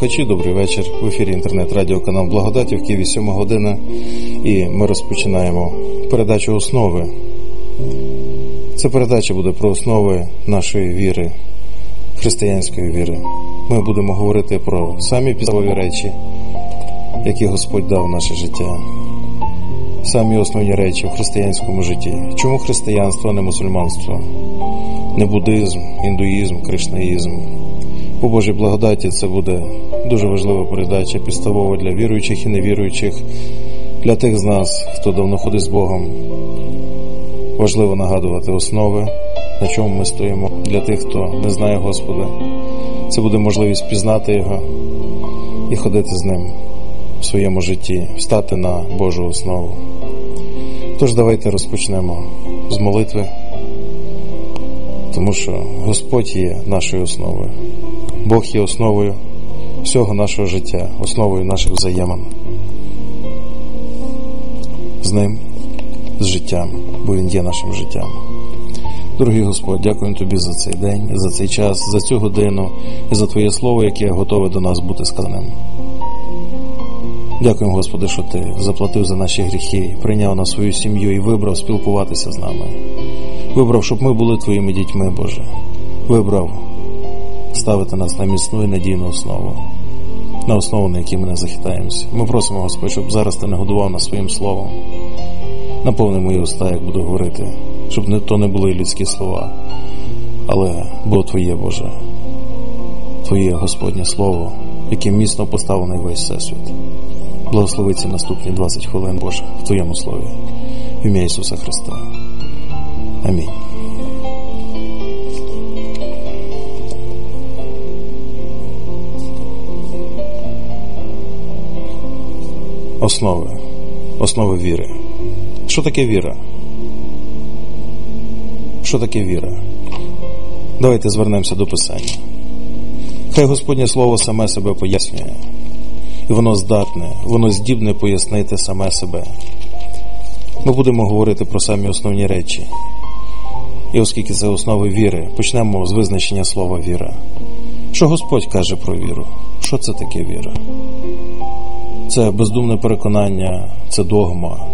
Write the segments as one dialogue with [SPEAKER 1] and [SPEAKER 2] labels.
[SPEAKER 1] Слухачі, добрий вечір. В ефірі інтернет-радіоканал Благодаті в Києві 7 година. І ми розпочинаємо передачу основи. Ця передача буде про основи нашої віри, християнської віри. Ми будемо говорити про самі підставові речі, які Господь дав в наше життя. Самі основні речі в християнському житті. Чому християнство, а не мусульманство, не буддизм, індуїзм, кришнаїзм. По Божій благодаті це буде дуже важлива передача, підставова для віруючих і невіруючих, для тих з нас, хто давно ходить з Богом. Важливо нагадувати основи, на чому ми стоїмо. Для тих, хто не знає Господа. Це буде можливість пізнати Його і ходити з ним в своєму житті, встати на Божу основу. Тож давайте розпочнемо з молитви, тому що Господь є нашою основою. Бог є основою всього нашого життя, основою наших взаємин з ним, з життям, бо Він є нашим життям. Дорогий Господь, дякуємо Тобі за цей день, за цей час, за цю годину і за Твоє Слово, яке готове до нас бути сказаним. Дякуємо, Господи, що Ти заплатив за наші гріхи, прийняв на свою сім'ю і вибрав спілкуватися з нами. Вибрав, щоб ми були Твоїми дітьми, Боже. Вибрав ставити нас на міцну і надійну основу, на основу, на якій ми не захитаємося. Ми просимо, Господь, щоб зараз ти не годував нас своїм словом. Наповни мої уста, як буду говорити, щоб не то не були людські слова, але було Твоє Боже, Твоє Господнє Слово, яким міцно поставлений весь всесвіт. Благослови ці наступні 20 хвилин, Боже, в Твоєму слові, в ім'я Ісуса Христа. Амінь. Основи, основи віри. Що таке віра? Що таке віра? Давайте звернемося до Писання. Хай Господнє Слово саме себе пояснює, і воно здатне, воно здібне пояснити саме себе. Ми будемо говорити про самі основні речі. І оскільки це основи віри, почнемо з визначення слова віра. Що Господь каже про віру? Що це таке віра? Це бездумне переконання, це догма,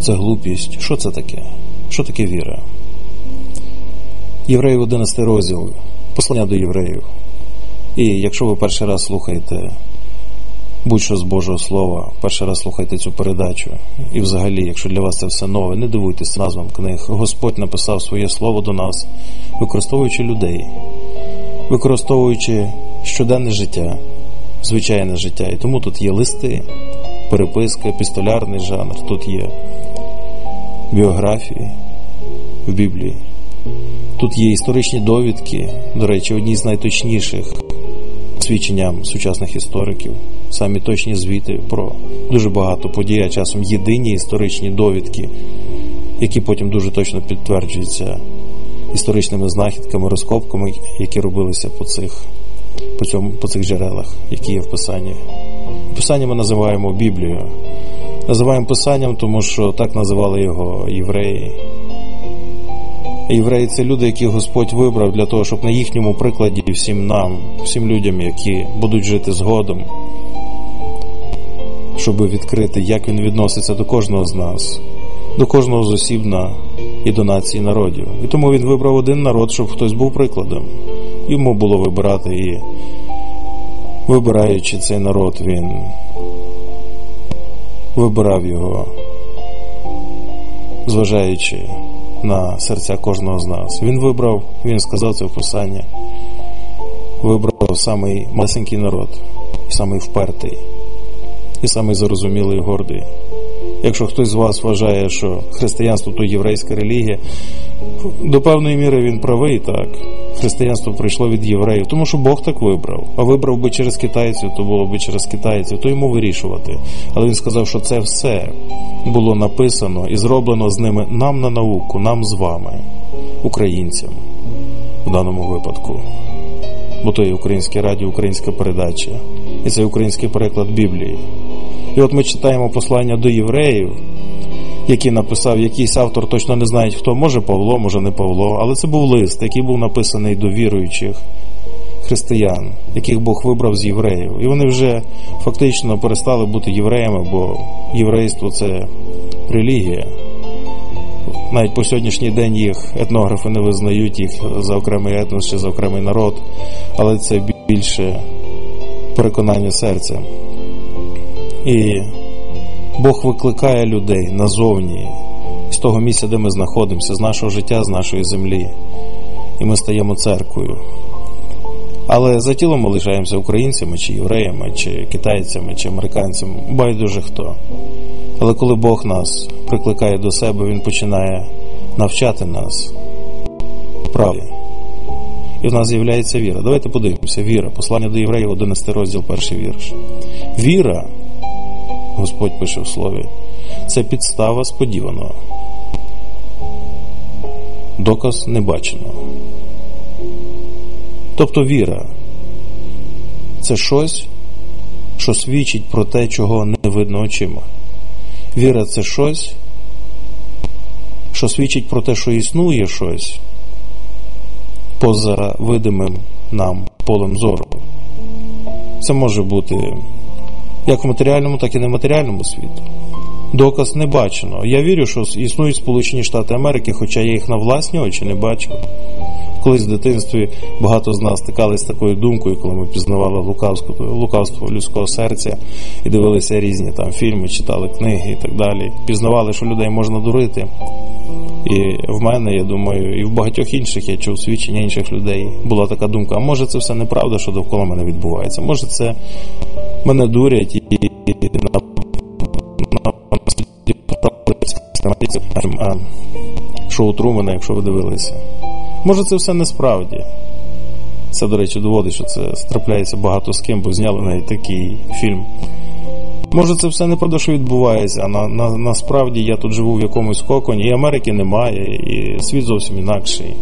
[SPEAKER 1] це глупість. Що це таке? Що таке віра? Євреїв 11 розділ, послання до євреїв. І якщо ви перший раз слухаєте будь-що з Божого Слова, перший раз слухайте цю передачу, і взагалі, якщо для вас це все нове, не дивуйтесь назвам книг. Господь написав своє слово до нас, використовуючи людей, використовуючи щоденне життя звичайне життя. І тому тут є листи, переписка, епістолярний жанр, тут є біографії в Біблії. Тут є історичні довідки, до речі, одні з найточніших свідченням сучасних істориків, самі точні звіти про дуже багато подій, а часом єдині історичні довідки, які потім дуже точно підтверджуються історичними знахідками, розкопками, які робилися по цих по цьому, по цих джерелах, які є в Писанні. Писання ми називаємо Біблією. Називаємо Писанням, тому що так називали його євреї. Євреї це люди, які Господь вибрав для того, щоб на їхньому прикладі всім нам, всім людям, які будуть жити згодом, щоб відкрити, як він відноситься до кожного з нас, до кожного з осіб на і до нації народів. І тому він вибрав один народ, щоб хтось був прикладом. Йому було вибирати і, вибираючи цей народ, він вибирав його, зважаючи на серця кожного з нас. Він вибрав, він сказав це в Писанні, вибрав самий малесенький народ, самий впертий, і самий зарозумілий і гордий. Якщо хтось з вас вважає, що християнство то єврейська релігія, до певної міри він правий так. Християнство прийшло від євреїв, тому що Бог так вибрав. А вибрав би через китайців, то було би через китайців, то йому вирішувати. Але він сказав, що це все було написано і зроблено з ними нам на науку, нам з вами, українцям в даному випадку. Бо то є українське радіо, українська передача, і це український переклад Біблії. І от ми читаємо послання до євреїв, які написав якийсь автор, точно не знають хто, може Павло, може не Павло, але це був лист, який був написаний до віруючих християн, яких Бог вибрав з євреїв. І вони вже фактично перестали бути євреями, бо єврейство це релігія. Навіть по сьогоднішній день їх етнографи не визнають їх за окремий етнос чи за окремий народ, але це більше переконання серця. І Бог викликає людей назовні з того місця, де ми знаходимося, з нашого життя, з нашої землі. І ми стаємо церквою. Але за тілом ми лишаємося українцями, чи євреями, чи китайцями, чи американцями, байдуже хто. Але коли Бог нас прикликає до себе, Він починає навчати нас правді. І в нас з'являється віра. Давайте подивимося. Віра. Послання до євреїв, 11 розділ, перший вірш. Віра, Господь пише в слові, це підстава сподіваного. Доказ небаченого. Тобто віра це щось, що свідчить про те, чого не видно очима. Віра це щось, що свідчить про те, що існує щось поза видимим нам полем зору. Це може бути як в матеріальному, так і нематеріальному світу. Доказ не бачено. Я вірю, що існують Сполучені Штати Америки, хоча я їх на власні очі не бачив. Колись в дитинстві багато з нас стикалися з такою думкою, коли ми пізнавали лукавство, лукавство людського серця і дивилися різні там фільми, читали книги і так далі. Пізнавали, що людей можна дурити. І в мене, я думаю, і в багатьох інших я чув свідчення інших людей. Була така думка: а може це все неправда, що довкола мене відбувається? Може, це мене дурять і, на, шоу Трумена, якщо ви дивилися. Може, це все насправді. Це, до речі, доводить, що це трапляється багато з ким, бо зняли навіть такий фільм. Може, це все неправда, що відбувається, на, на, насправді я тут живу в якомусь коконі, і Америки немає, і світ зовсім інакший.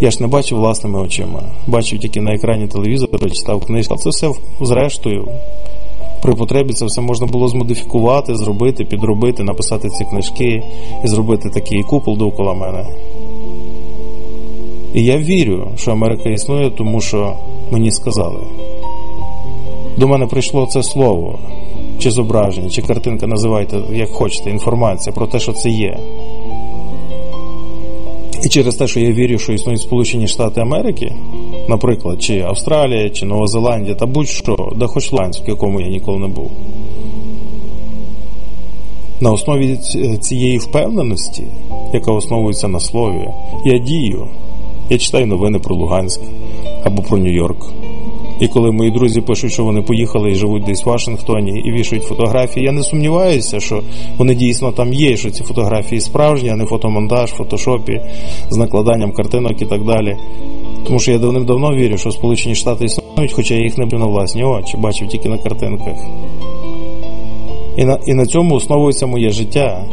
[SPEAKER 1] Я ж не бачив власними очима. Бачив тільки на екрані телевізора, читав книжку. Це все зрештою. При потребі це все можна було змодифікувати, зробити, підробити, написати ці книжки і зробити такий купол довкола мене. І я вірю, що Америка існує, тому що мені сказали. До мене прийшло це слово, чи зображення, чи картинка, називайте, як хочете, інформація про те, що це є. І через те, що я вірю, що існують Сполучені Штати Америки, наприклад, чи Австралія, чи Нова Зеландія, та будь-що, да хоч Ланськ, в якому я ніколи не був. На основі цієї впевненості, яка основується на слові, я дію. Я читаю новини про Луганськ або про Нью-Йорк. І коли мої друзі пишуть, що вони поїхали і живуть десь в Вашингтоні і вішають фотографії, я не сумніваюся, що вони дійсно там є, що ці фотографії справжні, а не фотомонтаж, фотошопі з накладанням картинок і так далі. Тому що я давним-давно вірю, що Сполучені Штати існують, хоча я їх не бачив на власні очі, бачив тільки на картинках. І на, І на цьому основується моє життя.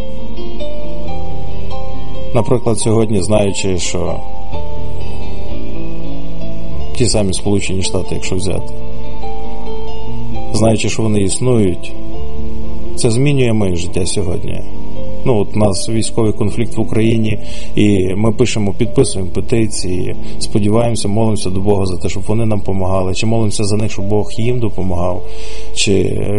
[SPEAKER 1] Наприклад, сьогодні знаючи, що ті самі Сполучені Штати, якщо взяти. Знаючи, що вони існують, це змінює моє життя сьогодні. Ну, от у нас військовий конфлікт в Україні, і ми пишемо, підписуємо петиції, сподіваємося, молимося до Бога за те, щоб вони нам допомагали, чи молимося за них, щоб Бог їм допомагав, чи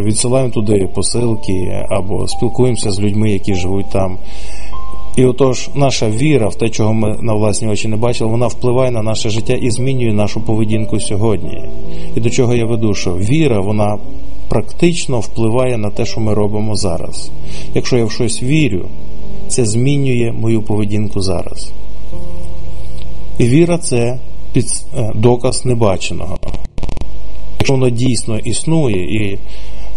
[SPEAKER 1] відсилаємо туди посилки, або спілкуємося з людьми, які живуть там. І отож, наша віра в те, чого ми на власні очі не бачили, вона впливає на наше життя і змінює нашу поведінку сьогодні. І до чого я веду, що віра, вона практично впливає на те, що ми робимо зараз. Якщо я в щось вірю, це змінює мою поведінку зараз. І віра це е, доказ небаченого. Якщо воно дійсно існує і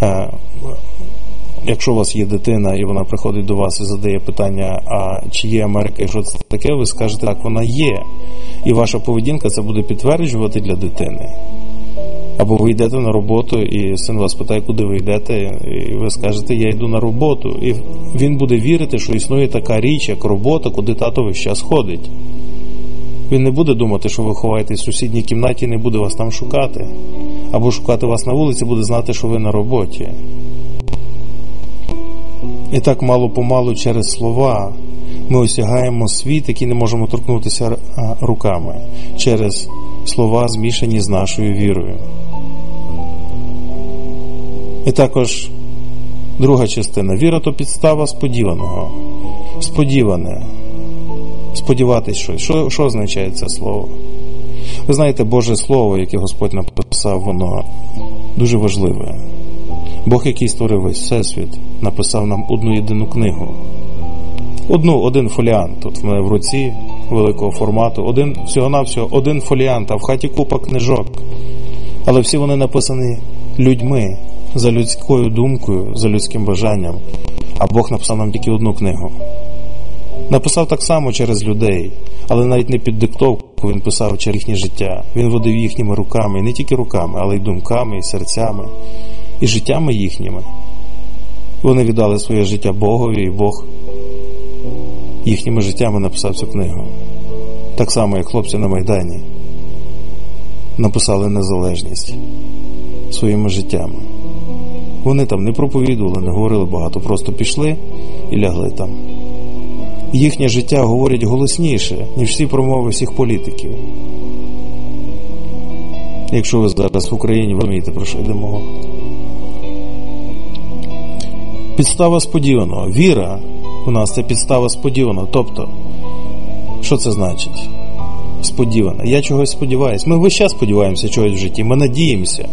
[SPEAKER 1] е, Якщо у вас є дитина і вона приходить до вас і задає питання, а чи є Америка і що це таке, ви скажете, так, вона є. І ваша поведінка це буде підтверджувати для дитини. Або ви йдете на роботу, і син вас питає, куди ви йдете, і ви скажете, я йду на роботу. І він буде вірити, що існує така річ, як робота, куди тато весь час ходить. Він не буде думати, що ви ховаєтесь в сусідній кімнаті і не буде вас там шукати. Або шукати вас на вулиці, буде знати, що ви на роботі. І так мало помалу через слова ми осягаємо світ, який не можемо торкнутися руками, через слова змішані з нашою вірою. І також друга частина віра то підстава сподіваного. Сподіване. Сподіватись щось. Що, що означає це слово? Ви знаєте, Боже Слово, яке Господь написав, воно дуже важливе. Бог, який створив весь всесвіт, написав нам одну єдину книгу. Одну, один фоліант. Тут в мене в руці великого формату, один всього-навсього один фоліант, а в хаті купа книжок. Але всі вони написані людьми, за людською думкою, за людським бажанням. А Бог написав нам тільки одну книгу. Написав так само через людей, але навіть не під диктовку він писав через їхнє життя. Він водив їхніми руками, і не тільки руками, але й думками, і серцями, і життями їхніми. Вони віддали своє життя Богові, і Бог їхніми життями написав цю книгу. Так само, як хлопці на Майдані написали незалежність своїми життями. Вони там не проповідували, не говорили багато, просто пішли і лягли там. Їхнє життя говорить голосніше, ніж всі промови всіх політиків. Якщо ви зараз в Україні розумієте, про що йде мова. Підстава сподіваного. Віра у нас це підстава сподіваного. Тобто, що це значить? Сподівана. Я чогось сподіваюся. Ми весь час сподіваємося чогось в житті. Ми надіємося,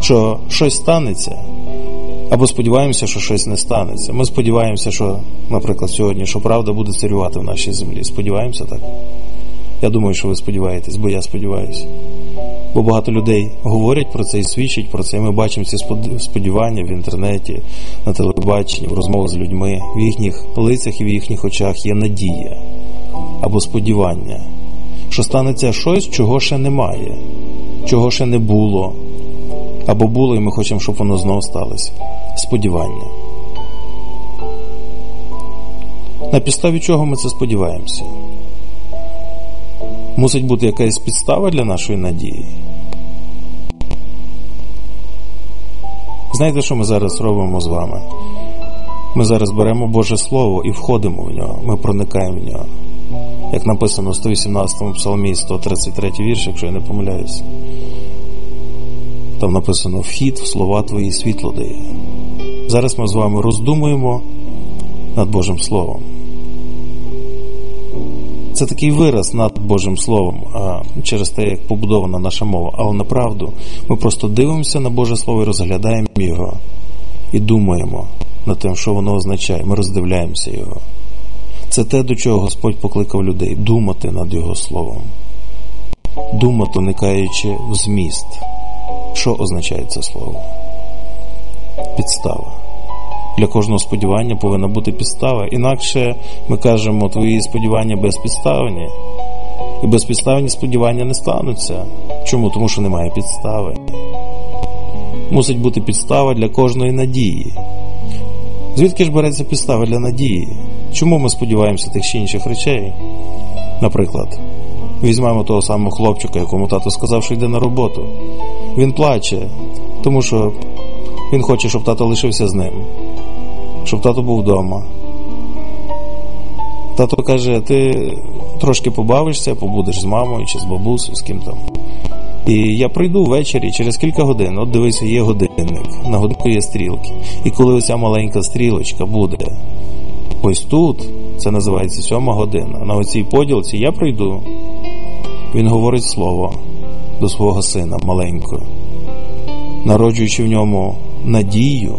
[SPEAKER 1] що щось станеться. Або сподіваємося, що щось не станеться. Ми сподіваємося, що, наприклад, сьогодні, що правда буде царювати в нашій землі. Сподіваємося так. Я думаю, що ви сподіваєтесь, бо я сподіваюся. Бо багато людей говорять про це і свідчать про це. І ми бачимо ці сподівання в інтернеті, на телебаченні, в розмовах з людьми. В їхніх лицях і в їхніх очах є надія або сподівання, що станеться щось, чого ще немає, чого ще не було, або було, і ми хочемо, щоб воно знову сталося. Сподівання. На підставі чого ми це сподіваємося? Мусить бути якась підстава для нашої надії. Знаєте, що ми зараз робимо з вами? Ми зараз беремо Боже Слово і входимо в нього, ми проникаємо в нього. Як написано в 118 псалмі 133 вірш, якщо я не помиляюся. Там написано Вхід в слова Твої світло дає. Зараз ми з вами роздумуємо над Божим Словом. Це такий вираз над Божим Словом а, через те, як побудована наша мова. Але направду ми просто дивимося на Боже Слово і розглядаємо його і думаємо над тим, що воно означає. Ми роздивляємося його. Це те, до чого Господь покликав людей думати над Його Словом, думати, уникаючи в зміст. Що означає це слово? Підстава. Для кожного сподівання повинна бути підстава. Інакше ми кажемо, твої сподівання безпідставні. І безпідставні сподівання не стануться. Чому? Тому що немає підстави. Мусить бути підстава для кожної надії. Звідки ж береться підстава для надії? Чому ми сподіваємося тих чи інших речей? Наприклад, візьмемо того самого хлопчика, якому тато сказав, що йде на роботу. Він плаче, тому що він хоче, щоб тато лишився з ним щоб тато був вдома. Тато каже, ти трошки побавишся, побудеш з мамою чи з бабусею, з ким там. І я прийду ввечері через кілька годин. От дивися, є годинник, на годинку є стрілки. І коли оця маленька стрілочка буде ось тут, це називається сьома година. На оцій поділці я прийду. Він говорить слово до свого сина маленького, народжуючи в ньому надію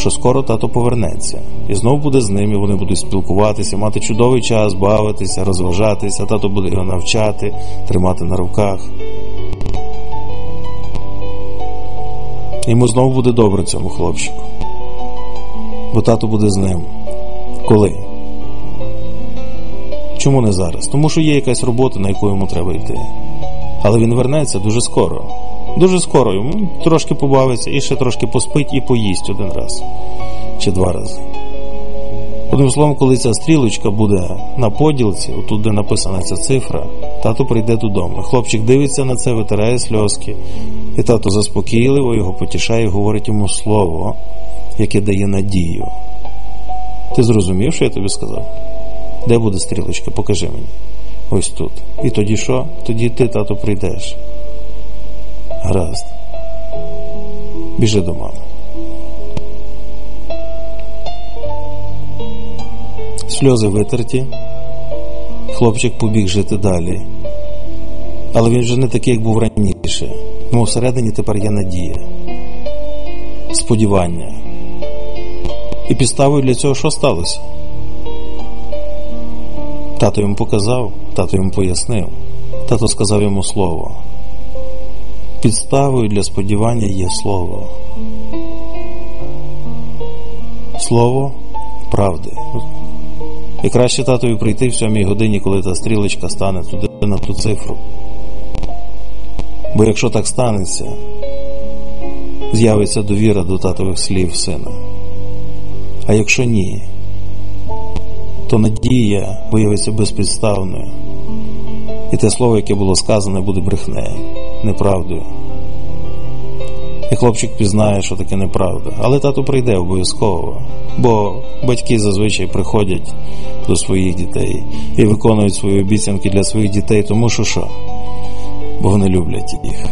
[SPEAKER 1] що скоро тато повернеться, і знов буде з ними. Вони будуть спілкуватися, мати чудовий час, бавитися, розважатися. Тато буде його навчати, тримати на руках. Йому знову буде добре цьому хлопчику. Бо тато буде з ним. Коли? Чому не зараз? Тому що є якась робота, на яку йому треба йти. Але він вернеться дуже скоро. Дуже скоро йому трошки побавиться і ще трошки поспить і поїсть один раз чи два рази. Одним словом, коли ця стрілочка буде на поділці, отут де написана ця цифра, тато прийде додому. Хлопчик дивиться на це, витирає сльозки, і тато заспокійливо його потішає і говорить йому слово, яке дає надію. Ти зрозумів, що я тобі сказав? Де буде стрілочка? Покажи мені. ось тут. І тоді що? Тоді ти, тато, прийдеш. Гаразд. Біжи до мами. Сльози витерті. Хлопчик побіг жити далі. Але він вже не такий, як був раніше. Йому всередині тепер є надія, сподівання. І підставою для цього що сталося? Тато йому показав, тато йому пояснив, тато сказав йому слово. Підставою для сподівання є слово. Слово правди. І краще татові прийти в сьомій годині, коли та стрілочка стане туди на ту цифру. Бо якщо так станеться, з'явиться довіра до татових слів сина. А якщо ні, то надія виявиться безпідставною. І те слово, яке було сказане, буде брехнею, неправдою. І хлопчик пізнає, що таке неправда. Але тато прийде обов'язково, бо батьки зазвичай приходять до своїх дітей і виконують свої обіцянки для своїх дітей, тому що що? Бо вони люблять їх.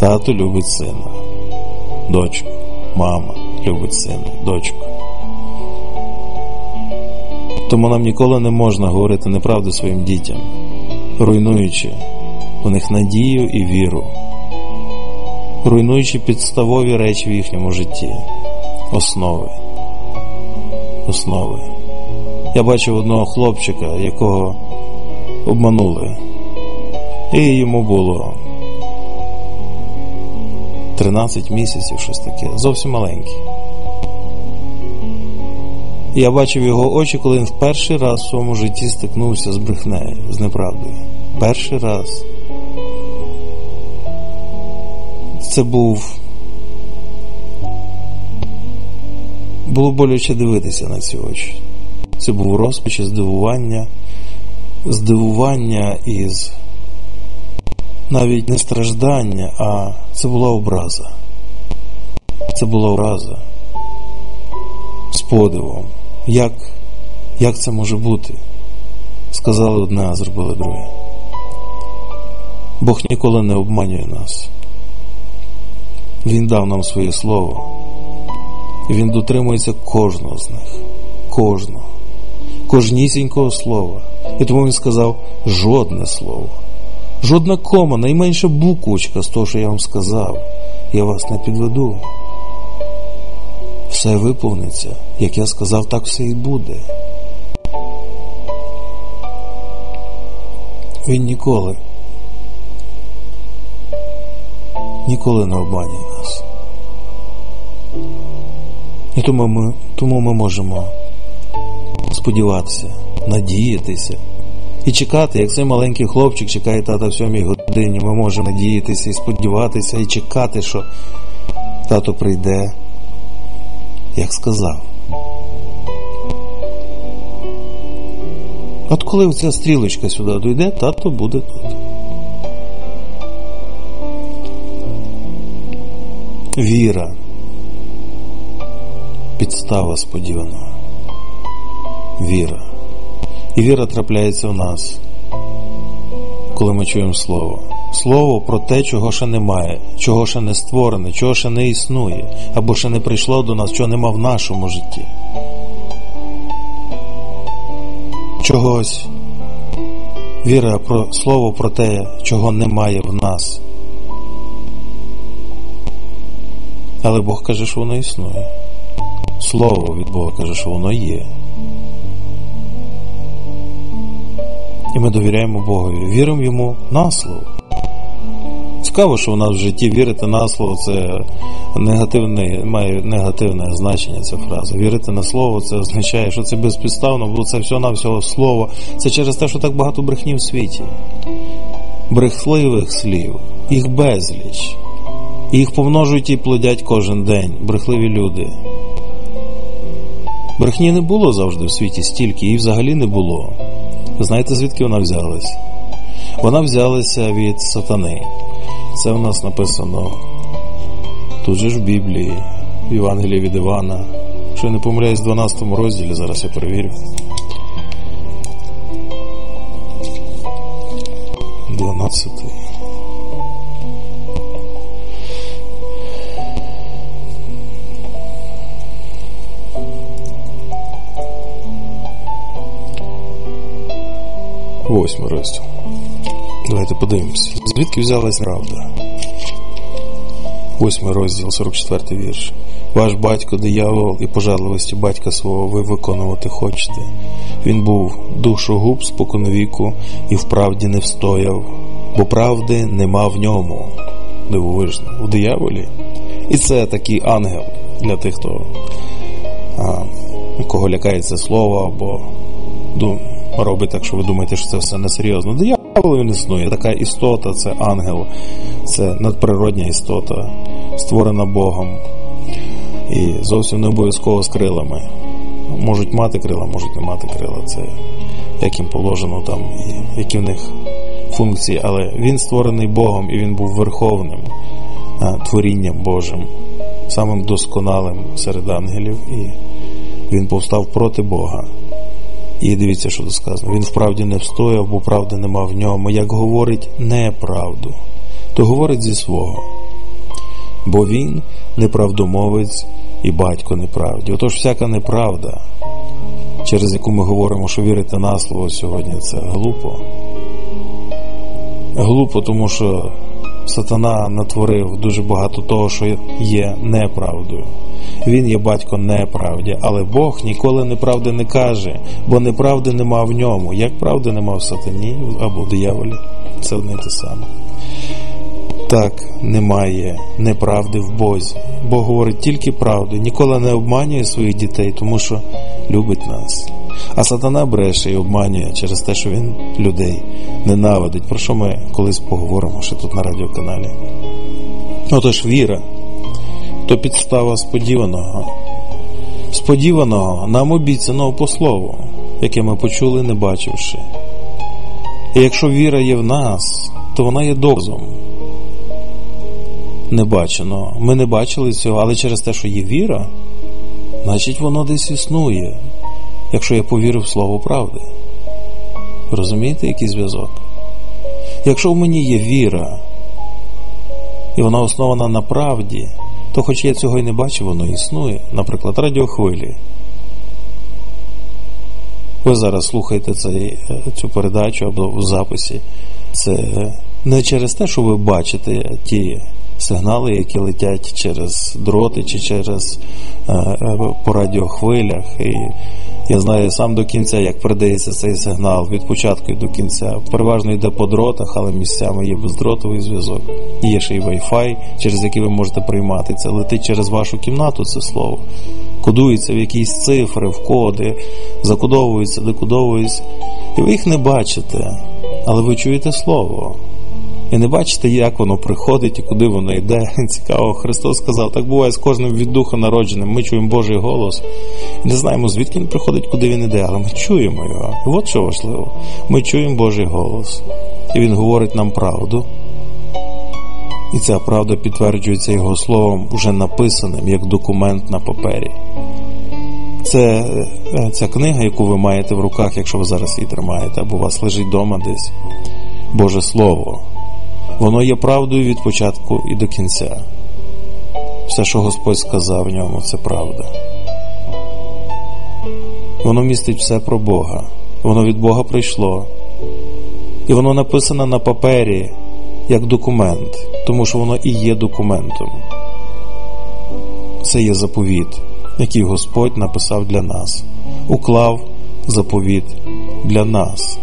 [SPEAKER 1] Тато любить сина, дочку, мама любить сина, дочку. Тому нам ніколи не можна говорити неправду своїм дітям, руйнуючи у них надію і віру, руйнуючи підставові речі в їхньому житті, основи. Основи. Я бачив одного хлопчика, якого обманули, і йому було 13 місяців, щось таке, зовсім маленький. Я бачив його очі, коли він в перший раз в своєму житті стикнувся з брехнею, з неправдою. Перший раз. Це був. Було боляче дивитися на ці очі. Це був розпач і здивування, здивування із навіть не страждання, а це була образа. Це була образа з подивом. Як як це може бути? Сказали одне, а зробили друге. Бог ніколи не обманює нас. Він дав нам своє слово, Він дотримується кожного з них, кожного, кожнісінького слова. І тому він сказав жодне слово, жодна кома, найменша буквочка з того, що я вам сказав, я вас не підведу. Все виповниться, як я сказав, так все і буде. Він ніколи, ніколи не обманює І тому ми, тому ми можемо сподіватися, надіятися і чекати, як цей маленький хлопчик чекає тата в сьомій годині. Ми можемо надіятися і сподіватися, і чекати, що тато прийде як сказав. От коли ця стрілочка сюди дойде, тато буде тут. Віра. Підстава сподіваного. Віра. І віра трапляється в нас, коли ми чуємо слово слово про те, чого ще немає, чого ще не створене, чого ще не існує, або ще не прийшло до нас, чого нема в нашому житті. Чогось віра про слово про те, чого немає в нас. Але Бог каже, що воно існує. Слово від Бога каже, що воно є. І ми довіряємо Богові, віримо йому на слово. Цікаво, що у нас в житті вірити на слово це негативне, має негативне значення ця фраза. Вірити на слово це означає, що це безпідставно, бо це все на всього слово. Це через те, що так багато брехні в світі. Брехливих слів, їх безліч. Їх помножують і плодять кожен день, брехливі люди. Брехні не було завжди в світі стільки, і взагалі не було. Знаєте, звідки вона взялась? Вона взялася від сатани. Це в нас написано тут же ж в Біблії, в Євангелії від Івана. Що я не помиляюсь, в 12 розділі, зараз я перевірю. 12. Восьмий розділ. Давайте подивимося. Звідки взялась правда? Восьмий розділ, 44 вірш. Ваш батько, диявол, і пожадливості батька свого ви виконувати хочете. Він був душогуб споконвіку і в правді не встояв, бо правди нема в ньому. Дивовижно, у дияволі. І це такий ангел для тих, хто а, кого лякається слово або робить так, що ви думаєте, що це все несерйозно. Диявол він існує. Така істота, це ангел, це надприродня істота, створена Богом. І зовсім не обов'язково з крилами. Можуть мати крила, можуть не мати крила. Це як їм положено там, і які в них функції. Але він створений Богом і він був верховним творінням Божим, самим досконалим серед ангелів, і він повстав проти Бога. І дивіться, що тут сказано. Він вправді не встояв, бо правди нема в ньому. Як говорить неправду, то говорить зі свого. Бо він неправдомовець і батько неправді. Отож, всяка неправда, через яку ми говоримо, що вірити на слово сьогодні, це глупо. Глупо, тому що сатана натворив дуже багато того, що є неправдою. Він є батько неправді, але Бог ніколи неправди не каже, бо неправди нема в ньому. Як правди нема в сатані або в дияволі, це одне те саме. Так немає неправди в Бозі. Бог говорить тільки правду, ніколи не обманює своїх дітей, тому що любить нас. А сатана бреше і обманює через те, що він людей ненавидить. Про що ми колись поговоримо ще тут на радіоканалі? Отож, віра то підстава сподіваного, сподіваного нам обіцяного по слову, яке ми почули, не бачивши. І якщо віра є в нас, то вона є доказом. Не бачено. Ми не бачили цього, але через те, що є віра, значить воно десь існує, якщо я повірив в слово правди. Розумієте, який зв'язок? Якщо в мені є віра, і вона основана на правді, то, хоч я цього і не бачив, воно існує, наприклад, радіохвилі. Ви зараз слухаєте цей, е, цю передачу або в записі. Це не через те, що ви бачите ті сигнали, які летять через дроти чи через е, е, по радіохвилях. І я знаю сам до кінця, як передається цей сигнал від початку до кінця. Переважно йде по дротах, але місцями є бездротовий зв'язок. Є ще й Wi-Fi, через який ви можете приймати. Це летить через вашу кімнату, це слово. Кодується в якісь цифри, в коди, закодовується, декодовується. І ви їх не бачите, але ви чуєте слово. І не бачите, як воно приходить і куди воно йде. Цікаво, Христос сказав, так буває з кожним від духа народженим. Ми чуємо Божий голос не знаємо, звідки він приходить, куди він йде, але ми чуємо його. І от що важливо. Ми чуємо Божий голос. І Він говорить нам правду. І ця правда підтверджується Його словом, вже написаним як документ на папері. Це е, ця книга, яку ви маєте в руках, якщо ви зараз її тримаєте, або у вас лежить вдома десь. Боже Слово. Воно є правдою від початку і до кінця. Все, що Господь сказав в ньому, це правда. Воно містить все про Бога. Воно від Бога прийшло. І воно написано на папері як документ, тому що воно і є документом. Це є заповіт, який Господь написав для нас, уклав заповіт для нас.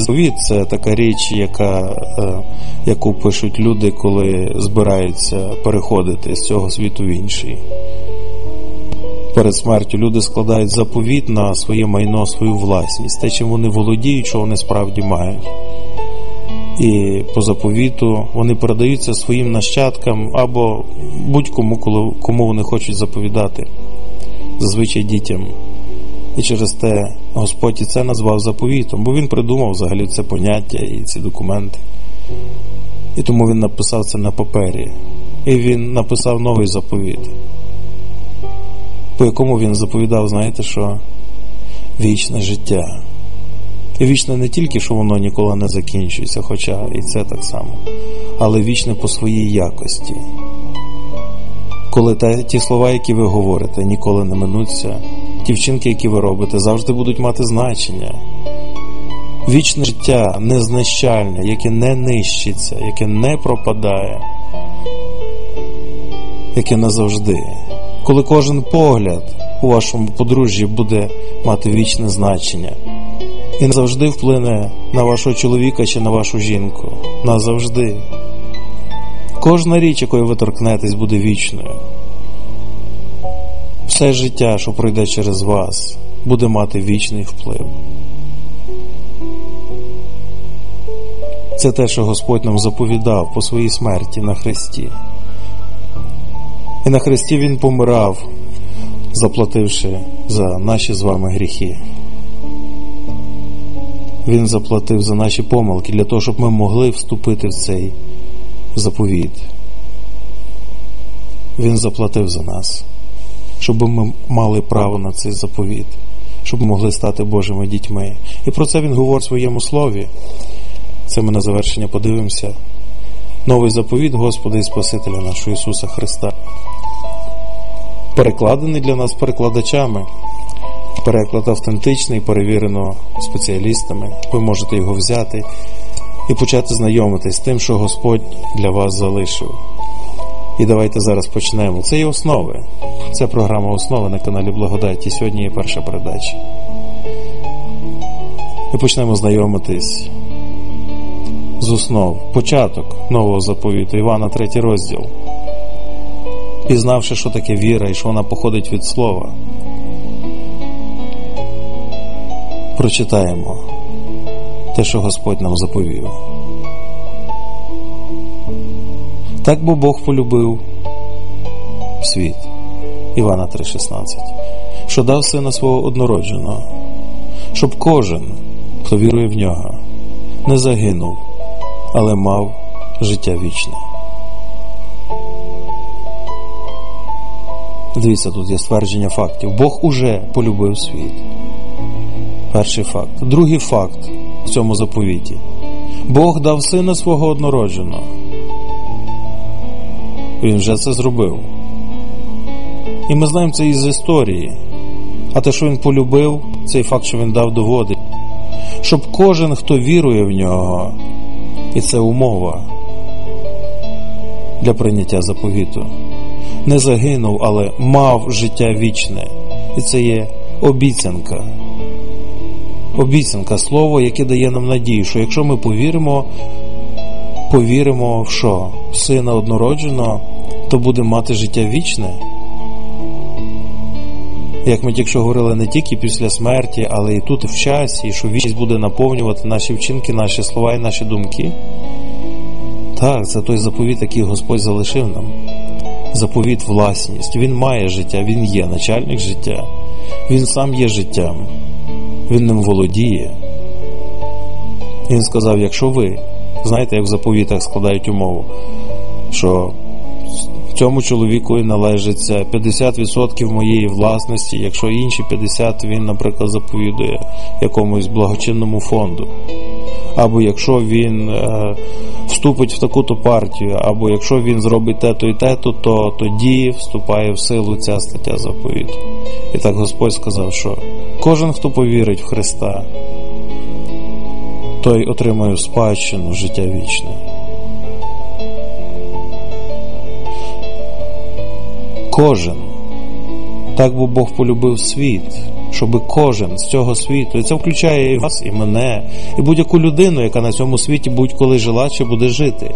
[SPEAKER 1] Заповіт це така річ, яка, е, яку пишуть люди, коли збираються переходити з цього світу в інший. Перед смертю люди складають заповіт на своє майно, свою власність, те, чим вони володіють, що вони справді мають. І по заповіту вони передаються своїм нащадкам або будь-кому, кому вони хочуть заповідати, зазвичай дітям. І через те Господь і це назвав заповітом, бо він придумав взагалі це поняття і ці документи. І тому він написав це на папері. І він написав новий заповіт, по якому він заповідав, знаєте що? Вічне життя. І вічне не тільки, що воно ніколи не закінчується, хоча і це так само, але вічне по своїй якості. Коли та, ті слова, які ви говорите, ніколи не минуться, ті вчинки, які ви робите, завжди будуть мати значення. Вічне життя незнищальне, яке не нищиться, яке не пропадає, яке назавжди. Коли кожен погляд у вашому подружжі буде мати вічне значення і назавжди вплине на вашого чоловіка чи на вашу жінку. Назавжди. Кожна річ, якою ви торкнетесь, буде вічною. Все життя, що пройде через вас, буде мати вічний вплив. Це те, що Господь нам заповідав по своїй смерті на Христі. І на Христі Він помирав, заплативши за наші з вами гріхи. Він заплатив за наші помилки для того, щоб ми могли вступити в цей заповіт. Він заплатив за нас, щоб ми мали право на цей заповіт, щоб ми могли стати Божими дітьми. І про це він говорить в своєму слові. Це ми на завершення подивимося. Новий заповіт Господа і Спасителя нашого Ісуса Христа. Перекладений для нас перекладачами. Переклад автентичний, перевірено спеціалістами. Ви можете його взяти і почати знайомитись з тим, що Господь для вас залишив. І давайте зараз почнемо. Це є основи. Це програма основи на каналі Благодаті. Сьогодні є перша передача. І почнемо знайомитись з основ. Початок нового заповіту Івана, 3 розділ. Пізнавши, що таке віра і що вона походить від слова. Прочитаємо те, що Господь нам заповів. Так бо Бог полюбив світ Івана 3,16, що дав сина свого однородженого, щоб кожен, хто вірує в нього, не загинув, але мав життя вічне. Дивіться, тут є ствердження фактів. Бог уже полюбив світ. Перший факт. Другий факт в цьому заповіті. Бог дав сина свого однородженого. Він вже це зробив. І ми знаємо це із історії. А те, що він полюбив, цей факт, що він дав доводить, щоб кожен, хто вірує в нього, і це умова для прийняття заповіту, не загинув, але мав життя вічне. І це є обіцянка. Обіцянка слово, яке дає нам надію, що якщо ми повіримо, повіримо в що? В сина однородженого, то буде мати життя вічне. Як ми тільки що говорили, не тільки після смерті, але і тут в часі, що вічність буде наповнювати наші вчинки, наші слова і наші думки. Так, це той заповіт, який Господь залишив нам. Заповіт власність. Він має життя, він є начальник життя, він сам є життям, він ним володіє. Він сказав: якщо ви, знаєте, як в заповітах складають умову, що цьому чоловіку належиться 50% моєї власності, якщо інші 50% він, наприклад, заповідує якомусь благочинному фонду. Або якщо він е, вступить в таку-то партію, або якщо він зробить те-то і те-то, то тоді вступає в силу ця стаття заповіту. І так Господь сказав, що кожен, хто повірить в Христа, той отримує спадщину життя вічне. Кожен. Так бо Бог полюбив світ, щоб кожен з цього світу, і це включає і вас, і мене, і будь-яку людину, яка на цьому світі будь-коли жила чи буде жити,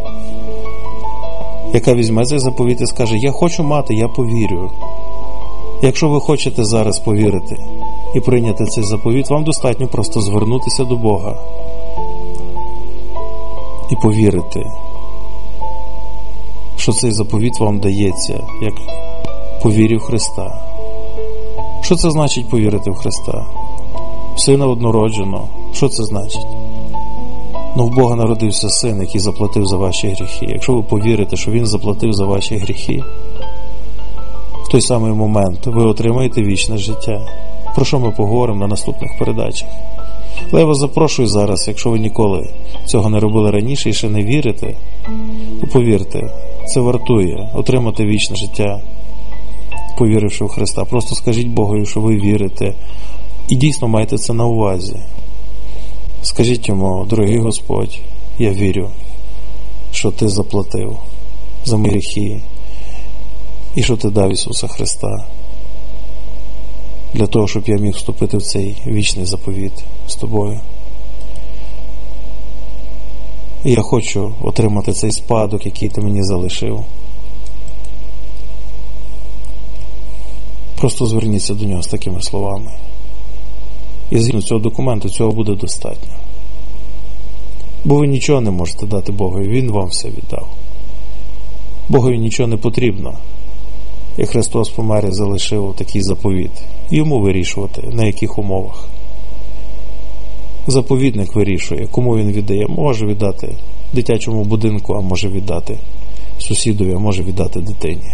[SPEAKER 1] яка візьме цей заповіт і скаже: Я хочу мати, я повірю. Якщо ви хочете зараз повірити і прийняти цей заповіт, вам достатньо просто звернутися до Бога і повірити, що цей заповіт вам дається як повірі в Христа. Що це значить повірити в Христа? В Сина однородженого. Що це значить? Ну, в Бога народився син, який заплатив за ваші гріхи. Якщо ви повірите, що Він заплатив за ваші гріхи, в той самий момент ви отримаєте вічне життя. Про що ми поговоримо на наступних передачах? Але я вас запрошую зараз, якщо ви ніколи цього не робили раніше і ще не вірите, то повірте, це вартує отримати вічне життя, повіривши в Христа. Просто скажіть Богу, що ви вірите, і дійсно маєте це на увазі. Скажіть йому, дорогий Господь, я вірю, що Ти заплатив за мої гріхи і що Ти дав Ісуса Христа для того, щоб я міг вступити в цей вічний заповіт з тобою. І я хочу отримати цей спадок, який ти мені залишив. Просто зверніться до нього з такими словами. І згідно цього документу цього буде достатньо. Бо ви нічого не можете дати Богові, Він вам все віддав. Богові нічого не потрібно. І Христос помер і залишив такий заповіт. Йому вирішувати, на яких умовах. Заповідник вирішує, кому він віддає, може віддати дитячому будинку, а може віддати сусідові, а може віддати дитині.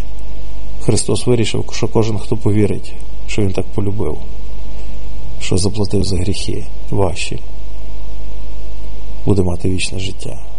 [SPEAKER 1] Христос вирішив, що кожен, хто повірить, що Він так полюбив, що заплатив за гріхи ваші, буде мати вічне життя.